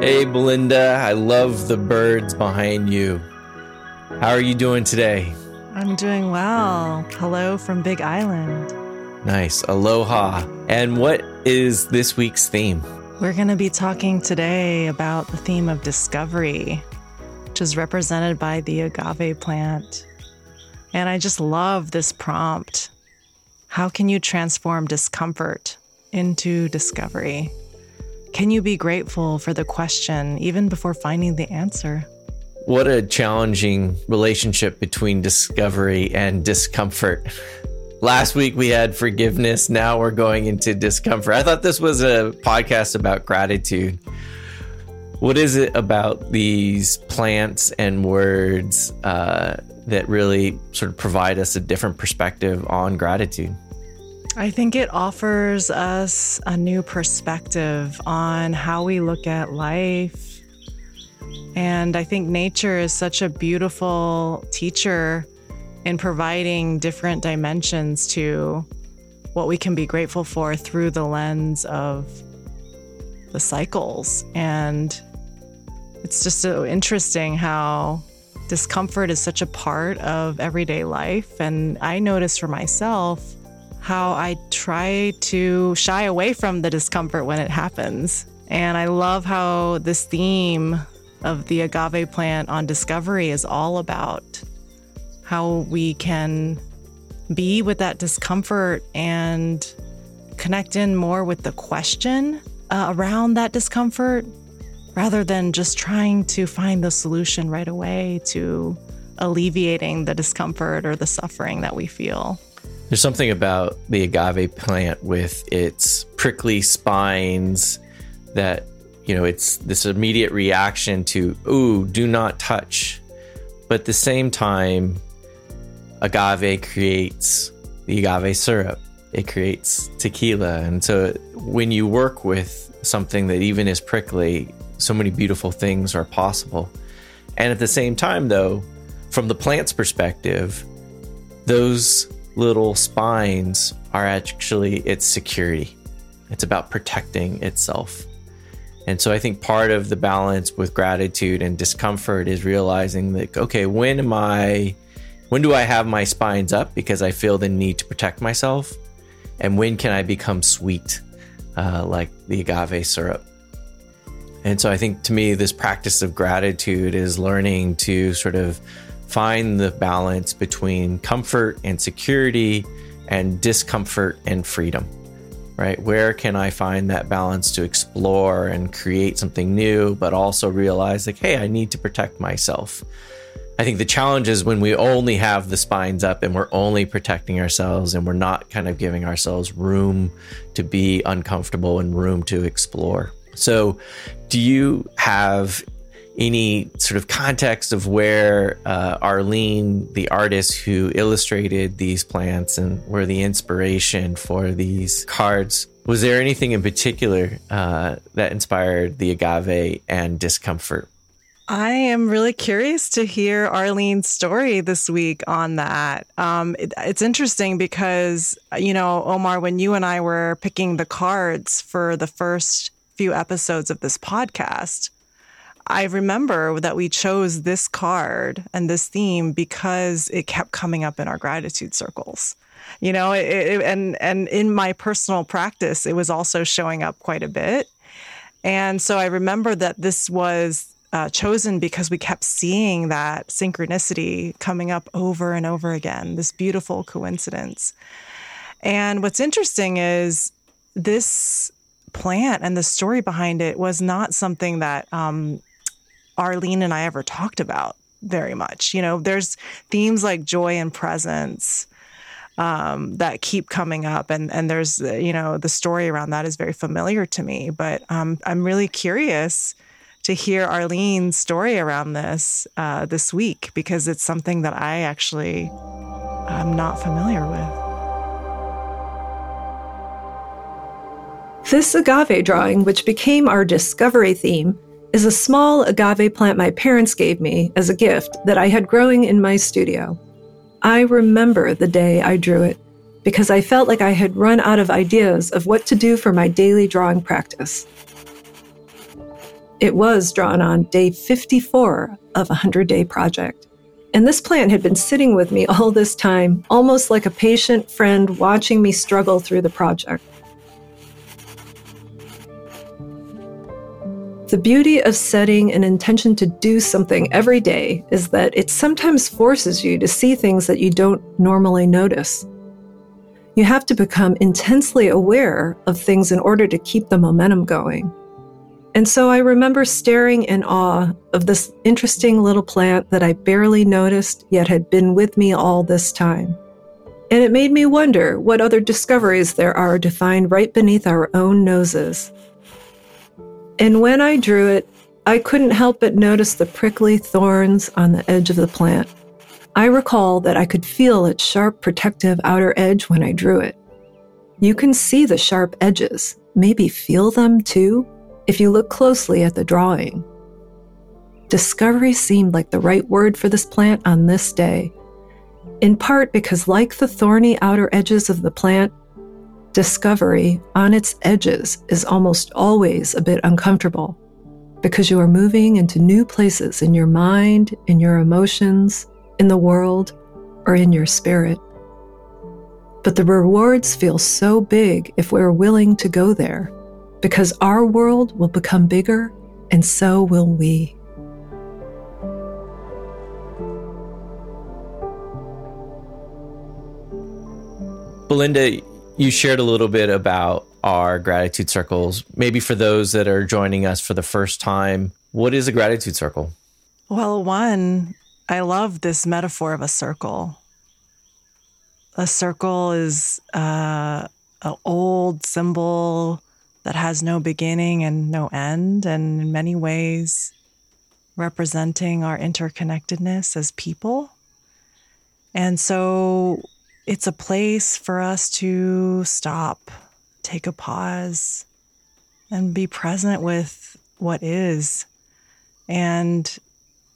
Hey, Belinda, I love the birds behind you. How are you doing today? I'm doing well. Hello from Big Island. Nice. Aloha. And what is this week's theme? We're going to be talking today about the theme of discovery, which is represented by the agave plant. And I just love this prompt. How can you transform discomfort into discovery? Can you be grateful for the question even before finding the answer? What a challenging relationship between discovery and discomfort. Last week we had forgiveness. Now we're going into discomfort. I thought this was a podcast about gratitude. What is it about these plants and words uh, that really sort of provide us a different perspective on gratitude? I think it offers us a new perspective on how we look at life. And I think nature is such a beautiful teacher in providing different dimensions to what we can be grateful for through the lens of the cycles. And it's just so interesting how discomfort is such a part of everyday life. And I notice for myself, how I try to shy away from the discomfort when it happens. And I love how this theme of the agave plant on discovery is all about how we can be with that discomfort and connect in more with the question uh, around that discomfort rather than just trying to find the solution right away to alleviating the discomfort or the suffering that we feel. There's something about the agave plant with its prickly spines that, you know, it's this immediate reaction to, ooh, do not touch. But at the same time, agave creates the agave syrup, it creates tequila. And so when you work with something that even is prickly, so many beautiful things are possible. And at the same time, though, from the plant's perspective, those little spines are actually its security. It's about protecting itself. And so I think part of the balance with gratitude and discomfort is realizing that, okay, when am I, when do I have my spines up because I feel the need to protect myself? And when can I become sweet, uh, like the agave syrup? And so I think to me, this practice of gratitude is learning to sort of find the balance between comfort and security and discomfort and freedom, right? Where can I find that balance to explore and create something new, but also realize, like, hey, I need to protect myself? I think the challenge is when we only have the spines up and we're only protecting ourselves and we're not kind of giving ourselves room to be uncomfortable and room to explore. So, do you have any sort of context of where uh, Arlene, the artist who illustrated these plants and were the inspiration for these cards, was there anything in particular uh, that inspired the agave and discomfort? I am really curious to hear Arlene's story this week on that. Um, it, it's interesting because, you know, Omar, when you and I were picking the cards for the first few episodes of this podcast, I remember that we chose this card and this theme because it kept coming up in our gratitude circles. You know, it, it, and and in my personal practice, it was also showing up quite a bit. And so I remember that this was uh, chosen because we kept seeing that synchronicity coming up over and over again, this beautiful coincidence. And what's interesting is this plant and the story behind it was not something that um, Arlene and I ever talked about very much. You know, there's themes like joy and presence um, that keep coming up, and and there's you know the story around that is very familiar to me. But um, I'm really curious to hear Arlene's story around this uh, this week because it's something that I actually I'm not familiar with. This agave drawing, which became our discovery theme, is a small agave plant my parents gave me as a gift that I had growing in my studio. I remember the day I drew it because I felt like I had run out of ideas of what to do for my daily drawing practice. It was drawn on day 54 of a 100 day project. And this plant had been sitting with me all this time, almost like a patient friend watching me struggle through the project. The beauty of setting an intention to do something every day is that it sometimes forces you to see things that you don't normally notice. You have to become intensely aware of things in order to keep the momentum going. And so I remember staring in awe of this interesting little plant that I barely noticed yet had been with me all this time. And it made me wonder what other discoveries there are to find right beneath our own noses. And when I drew it, I couldn't help but notice the prickly thorns on the edge of the plant. I recall that I could feel its sharp protective outer edge when I drew it. You can see the sharp edges, maybe feel them too, if you look closely at the drawing. Discovery seemed like the right word for this plant on this day, in part because, like the thorny outer edges of the plant, Discovery on its edges is almost always a bit uncomfortable because you are moving into new places in your mind, in your emotions, in the world, or in your spirit. But the rewards feel so big if we're willing to go there because our world will become bigger and so will we. Belinda, you shared a little bit about our gratitude circles. Maybe for those that are joining us for the first time, what is a gratitude circle? Well, one, I love this metaphor of a circle. A circle is uh, an old symbol that has no beginning and no end, and in many ways representing our interconnectedness as people. And so it's a place for us to stop, take a pause, and be present with what is, and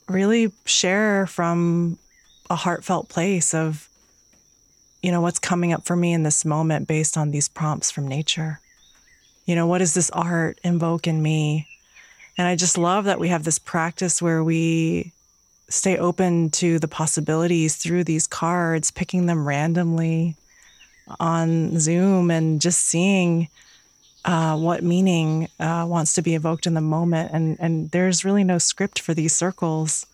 really share from a heartfelt place of, you know, what's coming up for me in this moment based on these prompts from nature. You know, what does this art invoke in me? And I just love that we have this practice where we stay open to the possibilities through these cards, picking them randomly on Zoom and just seeing uh, what meaning uh, wants to be evoked in the moment. And, and there's really no script for these circles.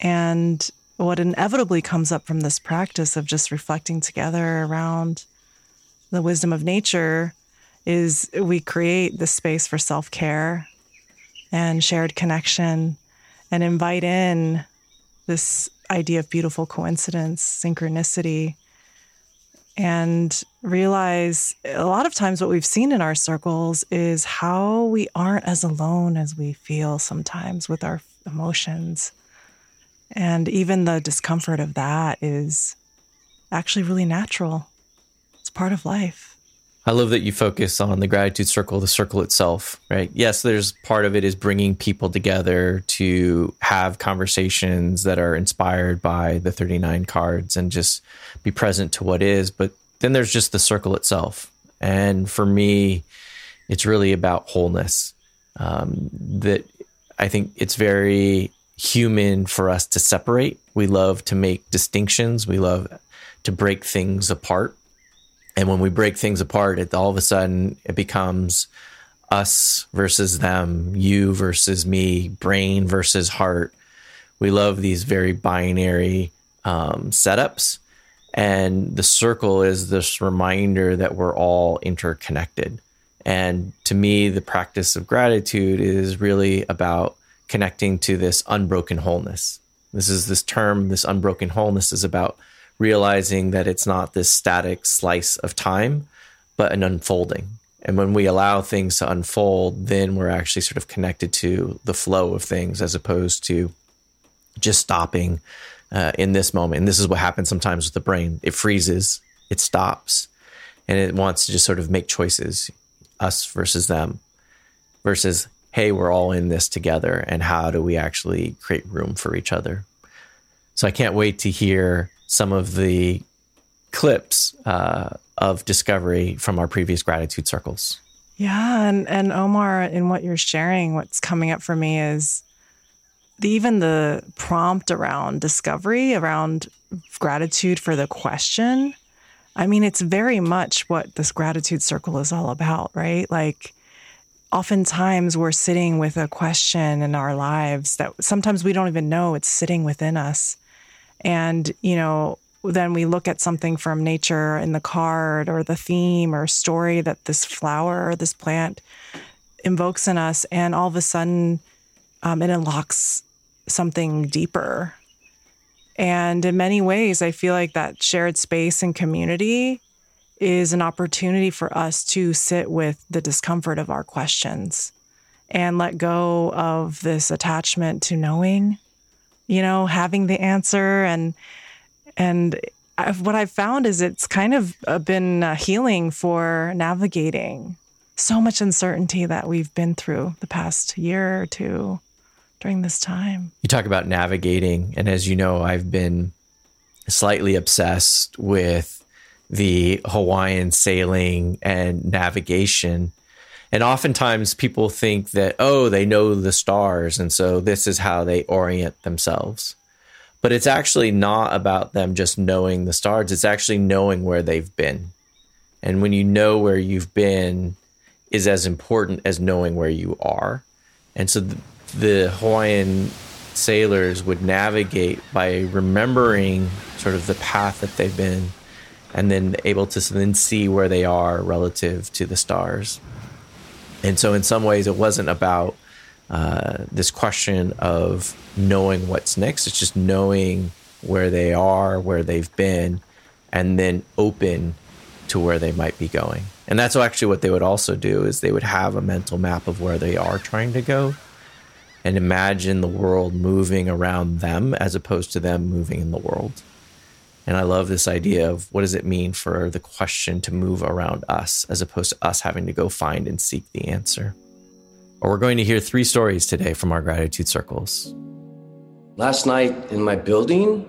And what inevitably comes up from this practice of just reflecting together around the wisdom of nature is we create the space for self care and shared connection and invite in this idea of beautiful coincidence, synchronicity, and realize a lot of times what we've seen in our circles is how we aren't as alone as we feel sometimes with our emotions. And even the discomfort of that is actually really natural. It's part of life. I love that you focus on the gratitude circle, the circle itself, right? Yes, there's part of it is bringing people together to have conversations that are inspired by the 39 cards and just be present to what is. But then there's just the circle itself. And for me, it's really about wholeness. Um, that I think it's very human for us to separate. We love to make distinctions, we love to break things apart and when we break things apart, it all of a sudden it becomes us versus them, you versus me, brain versus heart. We love these very binary um, setups. And the circle is this reminder that we're all interconnected. And to me, the practice of gratitude is really about connecting to this unbroken wholeness. This is this term, this unbroken wholeness is about realizing that it's not this static slice of time, but an unfolding. And when we allow things to unfold, then we're actually sort of connected to the flow of things as opposed to just stopping uh, in this moment. And this is what happens sometimes with the brain it freezes, it stops, and it wants to just sort of make choices us versus them, versus, hey, we're all in this together. And how do we actually create room for each other? So I can't wait to hear some of the clips uh, of discovery from our previous gratitude circles. Yeah, and and Omar, in what you're sharing, what's coming up for me is the, even the prompt around discovery, around gratitude for the question. I mean, it's very much what this gratitude circle is all about, right? Like, oftentimes we're sitting with a question in our lives that sometimes we don't even know it's sitting within us. And, you know, then we look at something from nature in the card or the theme or story that this flower or this plant invokes in us. And all of a sudden, um, it unlocks something deeper. And in many ways, I feel like that shared space and community is an opportunity for us to sit with the discomfort of our questions and let go of this attachment to knowing, you know, having the answer and and I've, what I've found is it's kind of uh, been uh, healing for navigating so much uncertainty that we've been through the past year or two during this time. You talk about navigating, and as you know, I've been slightly obsessed with the Hawaiian sailing and navigation. And oftentimes people think that, oh, they know the stars. And so this is how they orient themselves. But it's actually not about them just knowing the stars, it's actually knowing where they've been. And when you know where you've been, is as important as knowing where you are. And so the, the Hawaiian sailors would navigate by remembering sort of the path that they've been and then able to then see where they are relative to the stars. And so, in some ways, it wasn't about uh, this question of knowing what's next. It's just knowing where they are, where they've been, and then open to where they might be going. And that's actually what they would also do is they would have a mental map of where they are trying to go and imagine the world moving around them as opposed to them moving in the world. And I love this idea of what does it mean for the question to move around us as opposed to us having to go find and seek the answer. Or we're going to hear three stories today from our gratitude circles. Last night in my building,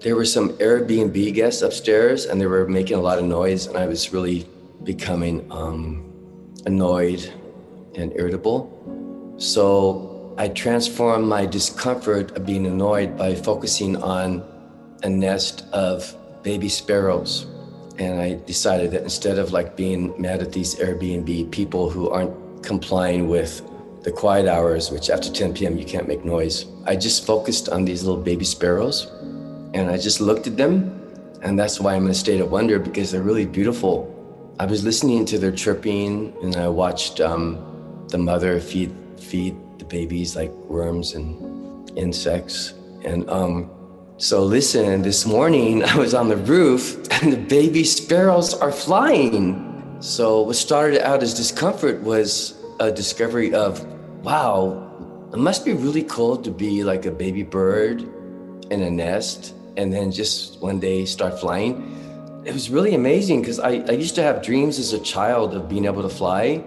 there were some Airbnb guests upstairs and they were making a lot of noise, and I was really becoming um, annoyed and irritable. So I transformed my discomfort of being annoyed by focusing on a nest of baby sparrows. And I decided that instead of like being mad at these Airbnb people who aren't complying with the quiet hours, which after 10 p.m. you can't make noise, I just focused on these little baby sparrows and I just looked at them. And that's why I'm in a state of wonder because they're really beautiful. I was listening to their chirping and I watched um, the mother feed, feed the babies like worms and insects. And um, so listen, this morning I was on the roof and the baby sparrows are flying. So what started out as discomfort was a discovery of, wow, it must be really cool to be like a baby bird in a nest and then just one day start flying. It was really amazing because I, I used to have dreams as a child of being able to fly.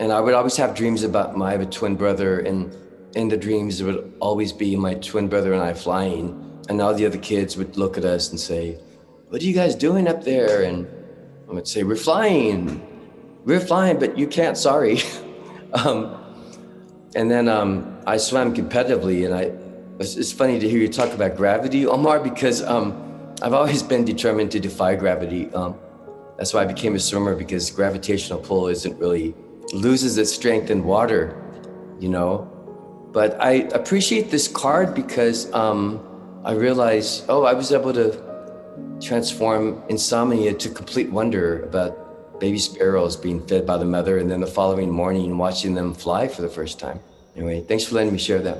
And I would always have dreams about my twin brother and in the dreams, it would always be my twin brother and I flying. And all the other kids would look at us and say, What are you guys doing up there? And I would say, We're flying. We're flying, but you can't, sorry. um, and then um, I swam competitively. And I, it's, it's, funny to hear you talk about gravity, Omar, because um, I've always been determined to defy gravity. Um, that's why I became a swimmer because gravitational pull isn't really, loses its strength in water, you know? But I appreciate this card because um, I realized, oh, I was able to transform insomnia to complete wonder about baby sparrows being fed by the mother and then the following morning watching them fly for the first time. Anyway, thanks for letting me share that.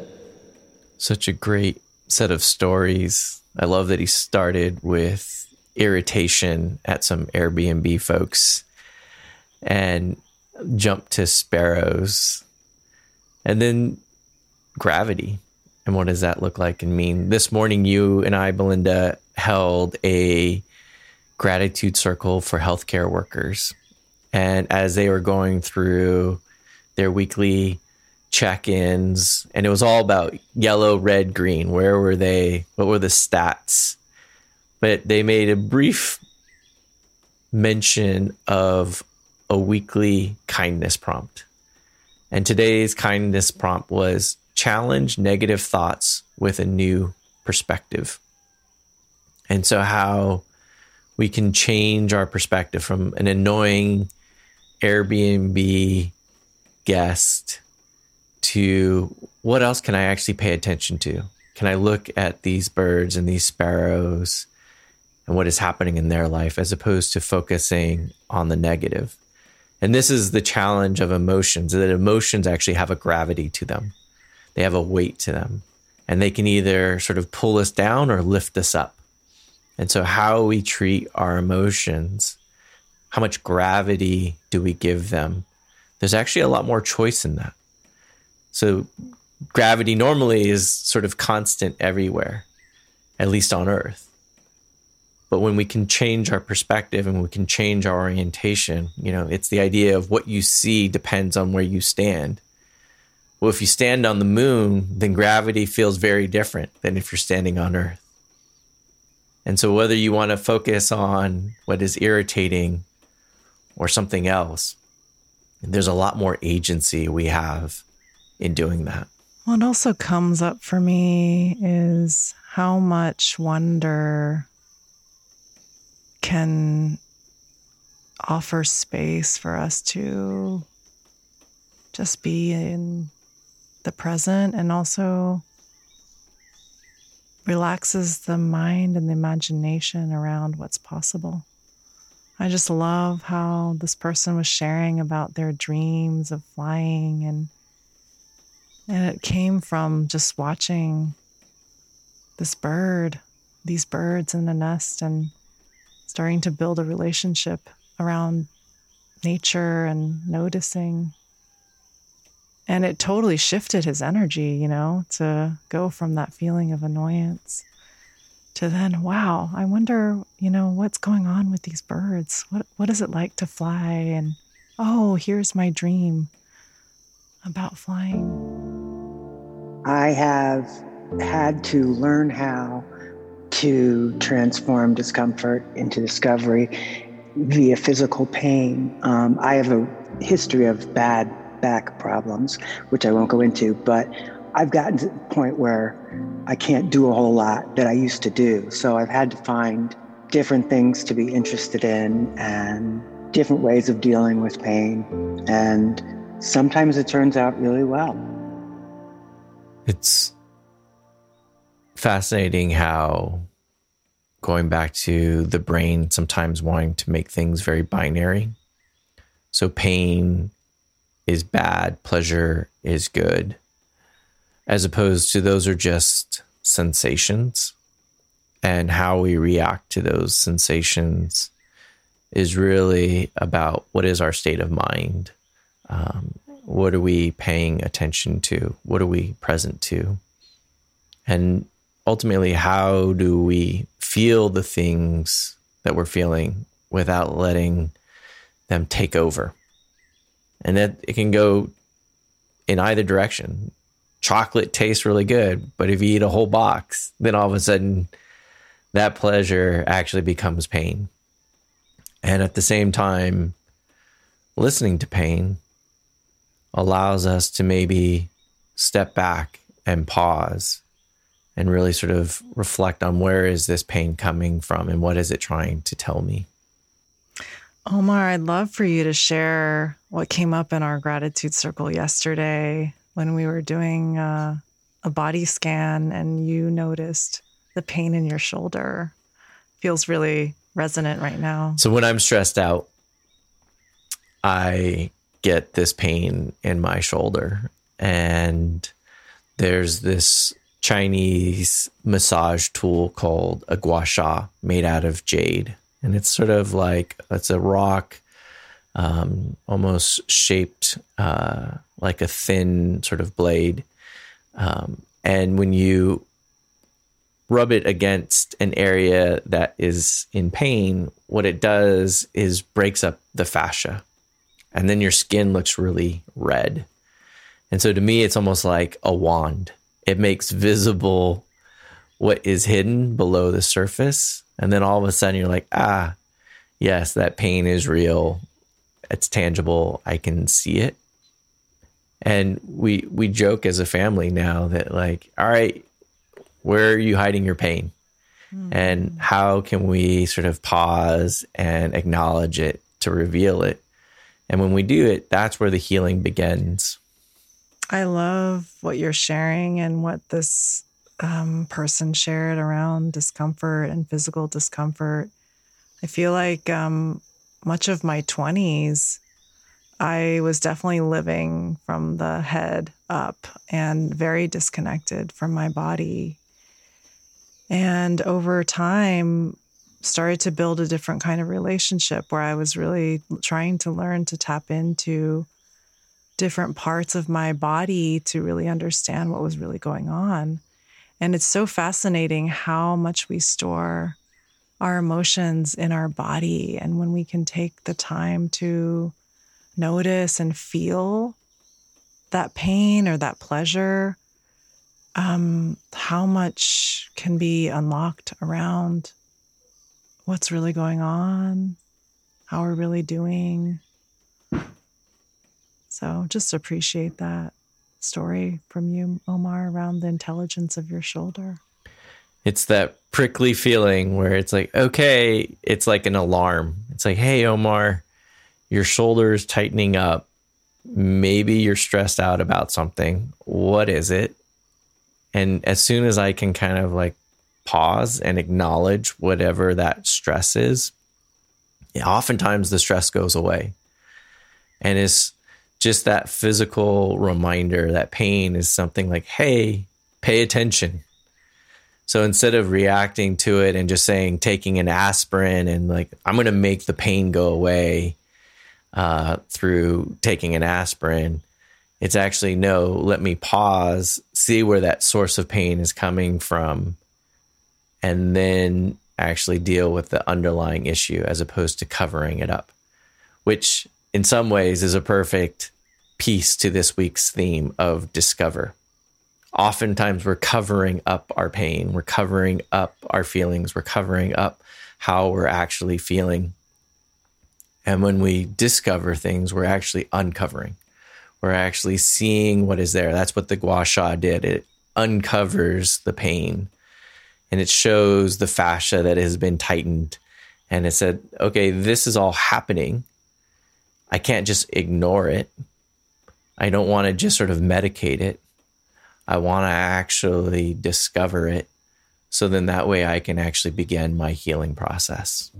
Such a great set of stories. I love that he started with irritation at some Airbnb folks and jumped to sparrows and then gravity. And what does that look like and mean? This morning, you and I, Belinda, held a gratitude circle for healthcare workers. And as they were going through their weekly check ins, and it was all about yellow, red, green. Where were they? What were the stats? But they made a brief mention of a weekly kindness prompt. And today's kindness prompt was challenge negative thoughts with a new perspective. And so, how we can change our perspective from an annoying Airbnb guest to what else can I actually pay attention to? Can I look at these birds and these sparrows and what is happening in their life as opposed to focusing on the negative? And this is the challenge of emotions that emotions actually have a gravity to them, they have a weight to them, and they can either sort of pull us down or lift us up. And so, how we treat our emotions, how much gravity do we give them? There's actually a lot more choice in that. So, gravity normally is sort of constant everywhere, at least on Earth. But when we can change our perspective and we can change our orientation, you know, it's the idea of what you see depends on where you stand. Well, if you stand on the moon, then gravity feels very different than if you're standing on Earth. And so, whether you want to focus on what is irritating or something else, there's a lot more agency we have in doing that. What also comes up for me is how much wonder can offer space for us to just be in the present and also relaxes the mind and the imagination around what's possible. I just love how this person was sharing about their dreams of flying and and it came from just watching this bird, these birds in the nest and starting to build a relationship around nature and noticing and it totally shifted his energy, you know, to go from that feeling of annoyance to then, wow, I wonder, you know, what's going on with these birds? What what is it like to fly? And oh, here's my dream about flying. I have had to learn how to transform discomfort into discovery via physical pain. Um, I have a history of bad back problems, which I won't go into, but I've gotten to the point where I can't do a whole lot that I used to do. So I've had to find different things to be interested in and different ways of dealing with pain. And sometimes it turns out really well. It's fascinating how going back to the brain sometimes wanting to make things very binary. So pain is bad, pleasure is good, as opposed to those are just sensations. And how we react to those sensations is really about what is our state of mind. Um, what are we paying attention to? What are we present to? And ultimately, how do we feel the things that we're feeling without letting them take over? And that it can go in either direction. Chocolate tastes really good, but if you eat a whole box, then all of a sudden that pleasure actually becomes pain. And at the same time, listening to pain allows us to maybe step back and pause and really sort of reflect on where is this pain coming from and what is it trying to tell me. Omar, I'd love for you to share what came up in our gratitude circle yesterday when we were doing uh, a body scan and you noticed the pain in your shoulder. Feels really resonant right now. So when I'm stressed out, I get this pain in my shoulder and there's this Chinese massage tool called a gua sha made out of jade and it's sort of like it's a rock, um, almost shaped uh, like a thin sort of blade. Um, and when you rub it against an area that is in pain, what it does is breaks up the fascia, and then your skin looks really red. And so to me, it's almost like a wand. It makes visible what is hidden below the surface and then all of a sudden you're like, ah, yes, that pain is real. it's tangible. I can see it. And we we joke as a family now that like, all right, where are you hiding your pain? Mm. And how can we sort of pause and acknowledge it to reveal it? And when we do it, that's where the healing begins. I love what you're sharing and what this um, person shared around discomfort and physical discomfort. I feel like um, much of my 20s, I was definitely living from the head up and very disconnected from my body. And over time, started to build a different kind of relationship where I was really trying to learn to tap into different parts of my body to really understand what was really going on. And it's so fascinating how much we store our emotions in our body. And when we can take the time to notice and feel that pain or that pleasure, um, how much can be unlocked around what's really going on, how we're really doing. So just appreciate that story from you, Omar, around the intelligence of your shoulder. It's that prickly feeling where it's like, okay, it's like an alarm. It's like, hey, Omar, your shoulder is tightening up. Maybe you're stressed out about something. What is it? And as soon as I can kind of like pause and acknowledge whatever that stress is, oftentimes the stress goes away. And it's just that physical reminder that pain is something like, hey, pay attention. So instead of reacting to it and just saying, taking an aspirin and like, I'm going to make the pain go away uh, through taking an aspirin, it's actually, no, let me pause, see where that source of pain is coming from, and then actually deal with the underlying issue as opposed to covering it up, which in some ways is a perfect piece to this week's theme of discover. Oftentimes, we're covering up our pain, we're covering up our feelings, we're covering up how we're actually feeling. And when we discover things, we're actually uncovering. We're actually seeing what is there. That's what the gua sha did. It uncovers the pain and it shows the fascia that has been tightened. And it said, okay, this is all happening. I can't just ignore it. I don't want to just sort of medicate it. I want to actually discover it. So then that way I can actually begin my healing process.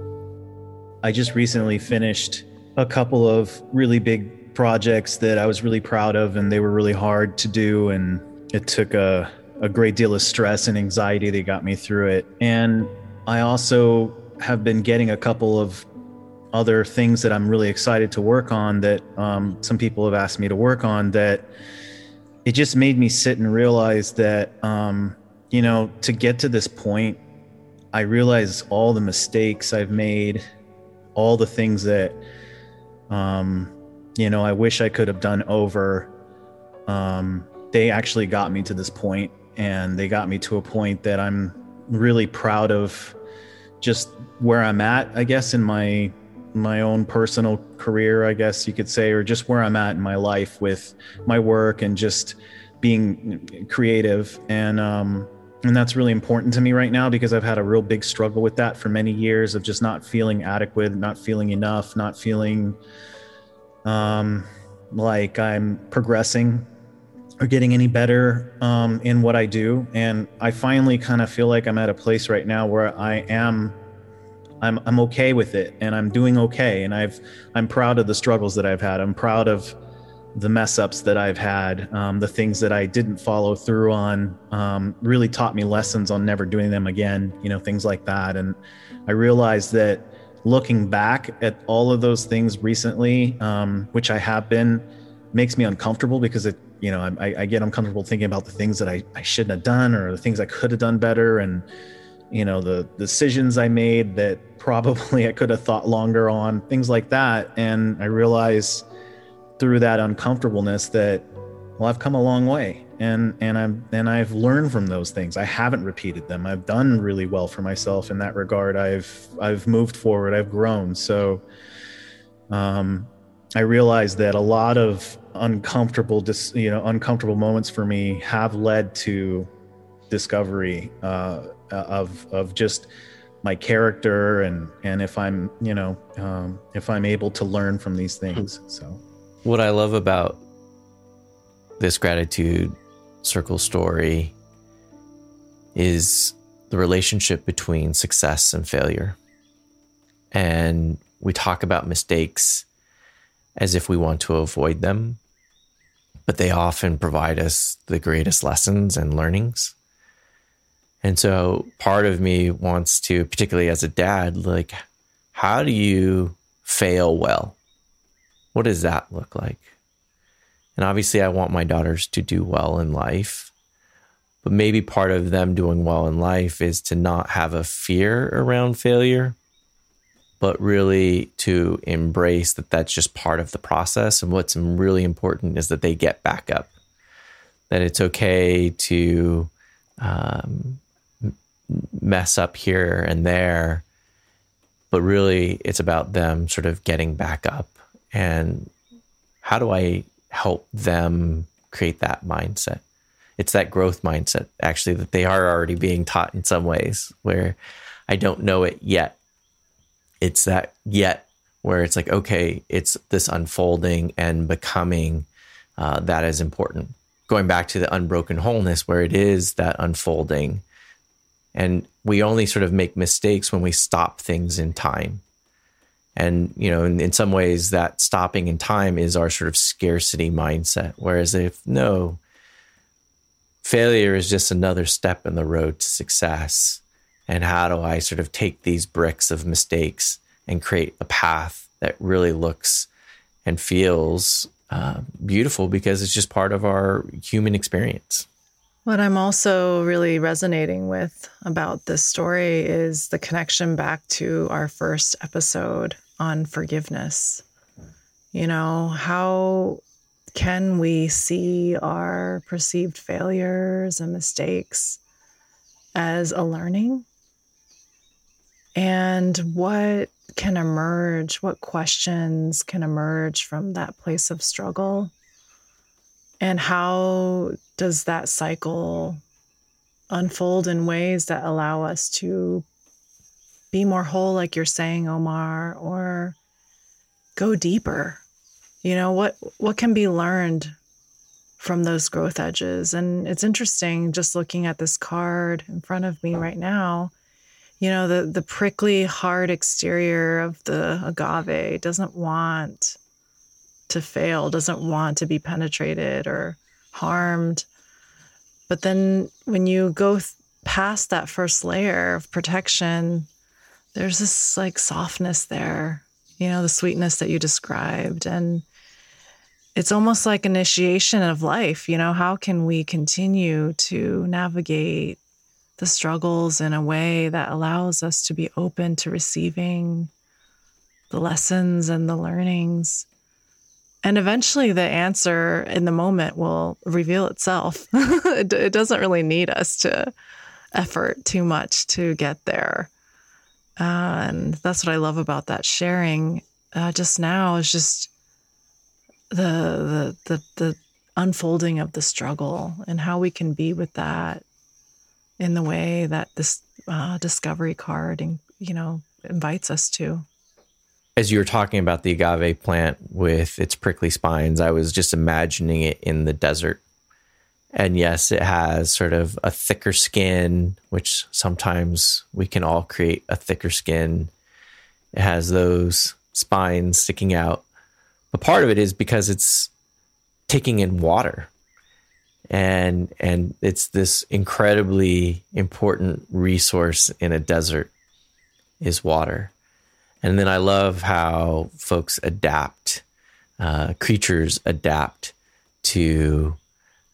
I just recently finished a couple of really big projects that I was really proud of, and they were really hard to do. And it took a, a great deal of stress and anxiety that got me through it. And I also have been getting a couple of other things that I'm really excited to work on that um, some people have asked me to work on that it just made me sit and realize that, um, you know, to get to this point, I realize all the mistakes I've made, all the things that, um, you know, I wish I could have done over. Um, they actually got me to this point and they got me to a point that I'm really proud of just where I'm at, I guess, in my my own personal career, I guess you could say, or just where I'm at in my life with my work and just being creative. And, um, and that's really important to me right now because I've had a real big struggle with that for many years of just not feeling adequate, not feeling enough, not feeling um, like I'm progressing or getting any better um, in what I do. And I finally kind of feel like I'm at a place right now where I am I'm I'm okay with it and I'm doing okay and I've I'm proud of the struggles that I've had. I'm proud of the mess ups that I've had, um, the things that I didn't follow through on, um, really taught me lessons on never doing them again. You know, things like that. And I realized that looking back at all of those things recently, um, which I have been, makes me uncomfortable because it you know I, I get uncomfortable thinking about the things that I, I shouldn't have done or the things I could have done better and you know the decisions i made that probably i could have thought longer on things like that. And i realize through that uncomfortableness that well i've come a long way. And and i'm and i've learned from those things. I haven't repeated them. I've done really well for myself in that regard. I've i've moved forward. I've grown. So um I realize that a lot of uncomfortable, dis, you know, uncomfortable moments for me have led to discovery uh, of of just my character and and if I'm you know um, if I'm able to learn from these things. So, what I love about this gratitude circle story is the relationship between success and failure, and we talk about mistakes as if we want to avoid them, but they often provide us the greatest lessons and learnings. And so part of me wants to, particularly as a dad, like, how do you fail well? What does that look like? And obviously, I want my daughters to do well in life. But maybe part of them doing well in life is to not have a fear around failure, but really to embrace that that's just part of the process. And what's really important is that they get back up, that it's okay to um, mess up here and there, but really it's about them sort of getting back up. And how do I help them create that mindset? It's that growth mindset, actually, that they are already being taught in some ways where I don't know it yet. It's that yet where it's like, okay, it's this unfolding and becoming uh, that is important. Going back to the unbroken wholeness, where it is that unfolding and we only sort of make mistakes when we stop things in time. And, you know, in, in some ways, that stopping in time is our sort of scarcity mindset. Whereas if no, failure is just another step in the road to success. And how do I sort of take these bricks of mistakes and create a path that really looks and feels uh, beautiful because it's just part of our human experience? What I'm also really resonating with about this story is the connection back to our first episode on forgiveness. You know, how can we see our perceived failures and mistakes as a learning? And what can emerge? What questions can emerge from that place of struggle? And how does that cycle unfold in ways that allow us to be more whole, like you're saying, Omar, or go deeper? You know, what what can be learned from those growth edges? And it's interesting just looking at this card in front of me right now. You know, the the prickly, hard exterior of the agave doesn't want to fail, doesn't want to be penetrated or harmed. But then when you go th- past that first layer of protection, there's this like softness there, you know, the sweetness that you described. And it's almost like initiation of life. You know, how can we continue to navigate the struggles in a way that allows us to be open to receiving the lessons and the learnings and eventually, the answer in the moment will reveal itself. it, it, doesn't really need us to effort too much to get there. Uh, and that's what I love about that sharing uh, just now is just the, the, the, the unfolding of the struggle and how we can be with that in the way that this uh, discovery card, and, you know, invites us to as you were talking about the agave plant with its prickly spines, I was just imagining it in the desert. And yes, it has sort of a thicker skin, which sometimes we can all create a thicker skin. It has those spines sticking out. But part of it is because it's taking in water. And and it's this incredibly important resource in a desert is water. And then I love how folks adapt, uh, creatures adapt to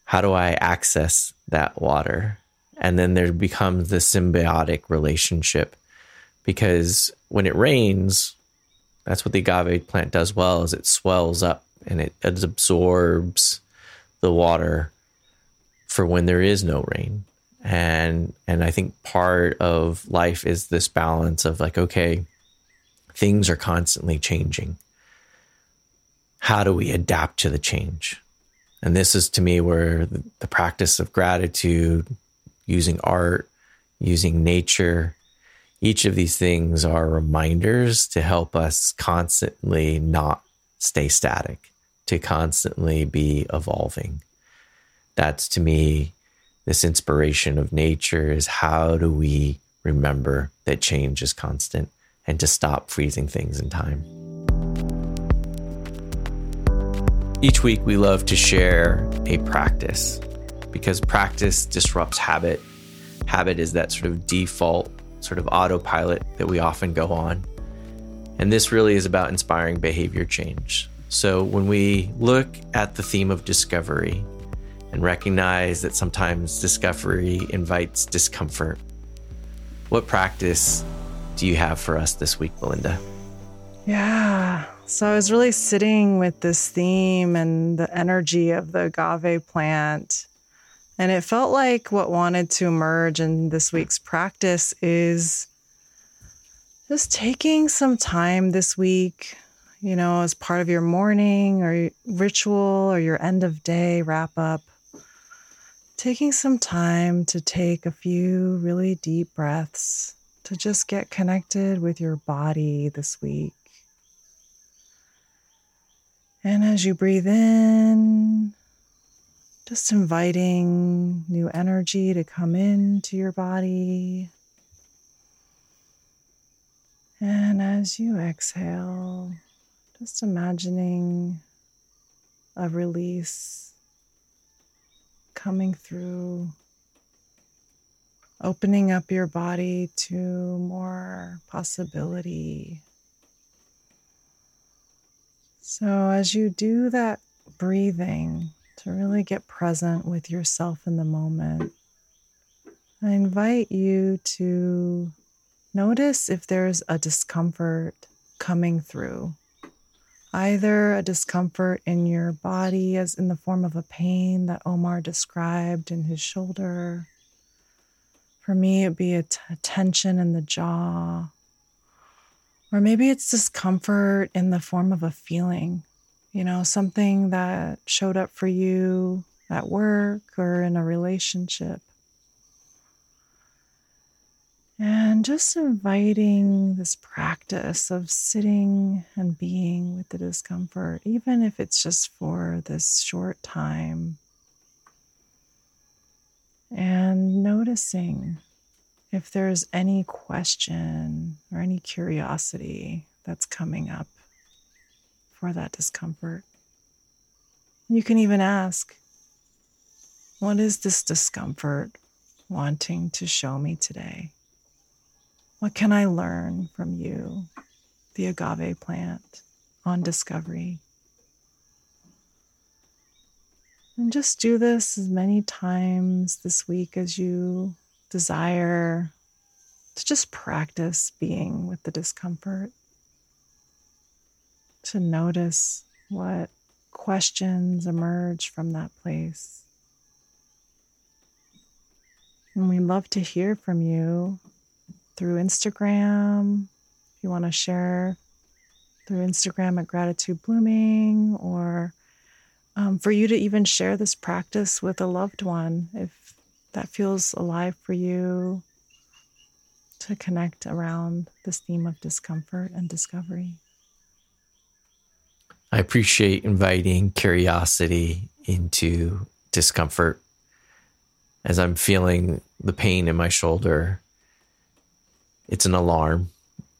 how do I access that water? And then there becomes the symbiotic relationship because when it rains, that's what the agave plant does well is it swells up and it, it absorbs the water for when there is no rain. And and I think part of life is this balance of like, okay, things are constantly changing. how do we adapt to the change? And this is to me where the, practice of gratitude, using art, using nature, each of these things are reminders to help us constantly not stay static, to constantly be evolving. That's to me this inspiration of nature is how do we remember that change is constant and to stop freezing things in time. Each week, we love to share a practice because practice disrupts habit. Habit is that sort of default, sort of autopilot that we often go on. And this really is about inspiring behavior change. So when we look at the theme of discovery and recognize that sometimes discovery invites discomfort, what practice do you have for us this week, Belinda? Yeah. So I was really sitting with this theme and the energy of the agave plant. And it felt like what wanted to emerge in this week's practice is just taking some time this week, you know, as part of your morning or ritual or your end of day wrap up, taking some time to take a few really deep breaths to just get connected with your body this week. And as you breathe in, just inviting new energy to come into your body. And as you exhale, just imagining a release coming through, opening up your body to more possibility. So, as you do that breathing to really get present with yourself in the moment, I invite you to notice if there's a discomfort coming through. Either a discomfort in your body, as in the form of a pain that Omar described in his shoulder. For me, it'd be a, tension in the jaw or maybe it's discomfort in the form of a feeling, you know, something that showed up for you at work or in a relationship. And just inviting this practice of sitting and being with the discomfort, even if it's just for this short time. And noticing if there's any question or any curiosity that's coming up for that discomfort. You can even ask, What is this discomfort wanting to show me today? What can I learn from you, the agave plant, on discovery? And just do this as many times this week as you desire to just practice being with the discomfort, to notice what questions emerge from that place. And we love to hear from you through Instagram. If you want to share through Instagram at Gratitude Blooming, or um, for you to even share this practice with a loved one if that feels alive for you to connect around this theme of discomfort and discovery. I appreciate inviting curiosity into discomfort as I'm feeling the pain in my shoulder. It's an alarm.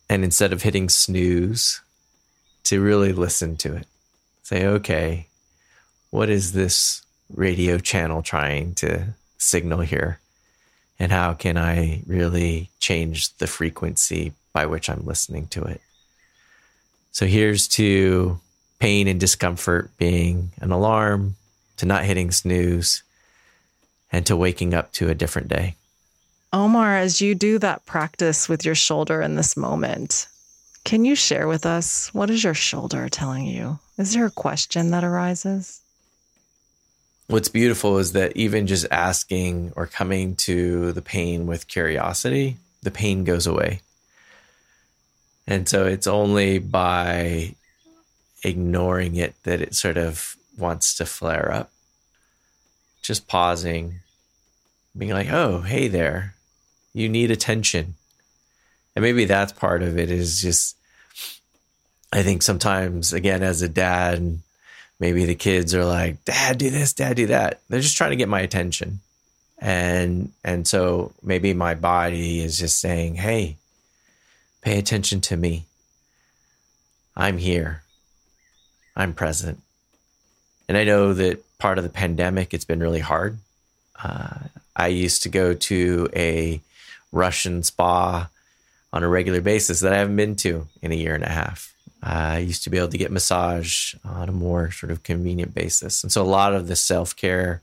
And instead of hitting snooze, to really listen to it. Say, okay, what is this radio channel trying to signal here? And how can I really change the frequency by which I'm listening to it? So here's to pain and discomfort being an alarm, to not hitting snooze, and to waking up to a different day. Omar, as you do that practice with your shoulder in this moment, can you share with us what is your shoulder telling you? Is there a question that arises? What's beautiful is that even just asking or coming to the pain with curiosity, the pain goes away. And so it's only by ignoring it that it sort of wants to flare up. Just pausing, being like, oh, hey there, you need attention. And maybe that's part of it is just, I think sometimes, again, as a dad, maybe the kids are like, Dad, do this, Dad, do that. They're just trying to get my attention. And, and so maybe my body is just saying, Hey, pay attention to me. I'm here. I'm present. And I know that part of the pandemic, it's been really hard. Uh, I used to go to a Russian spa on a regular basis that I haven't been to in a year and a half. I used to be able to get massage on a more sort of convenient basis. And so a lot of the self care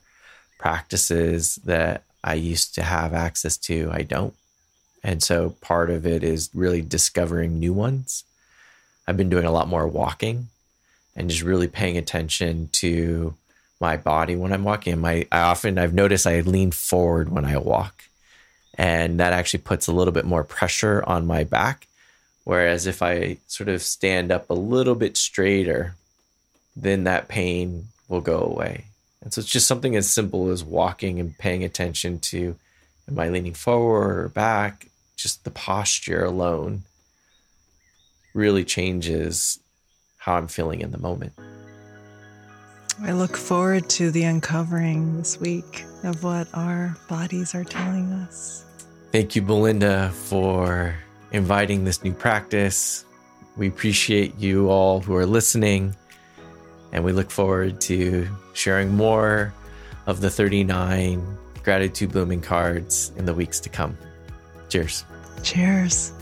practices that I used to have access to, I don't. And so part of it is really discovering new ones. I've been doing a lot more walking and just really paying attention to my body when I'm walking. My I often I've noticed I lean forward when I walk. And that actually puts a little bit more pressure on my back. Whereas if I sort of stand up a little bit straighter, then that pain will go away. And so it's just something as simple as walking and paying attention to am I leaning forward or back? Just the posture alone really changes how I'm feeling in the moment. I look forward to the uncovering this week of what our bodies are telling us. Thank you, Belinda, for inviting this new practice. We appreciate you all who are listening, and we look forward to sharing more of the 39 gratitude blooming cards in the weeks to come. Cheers. Cheers.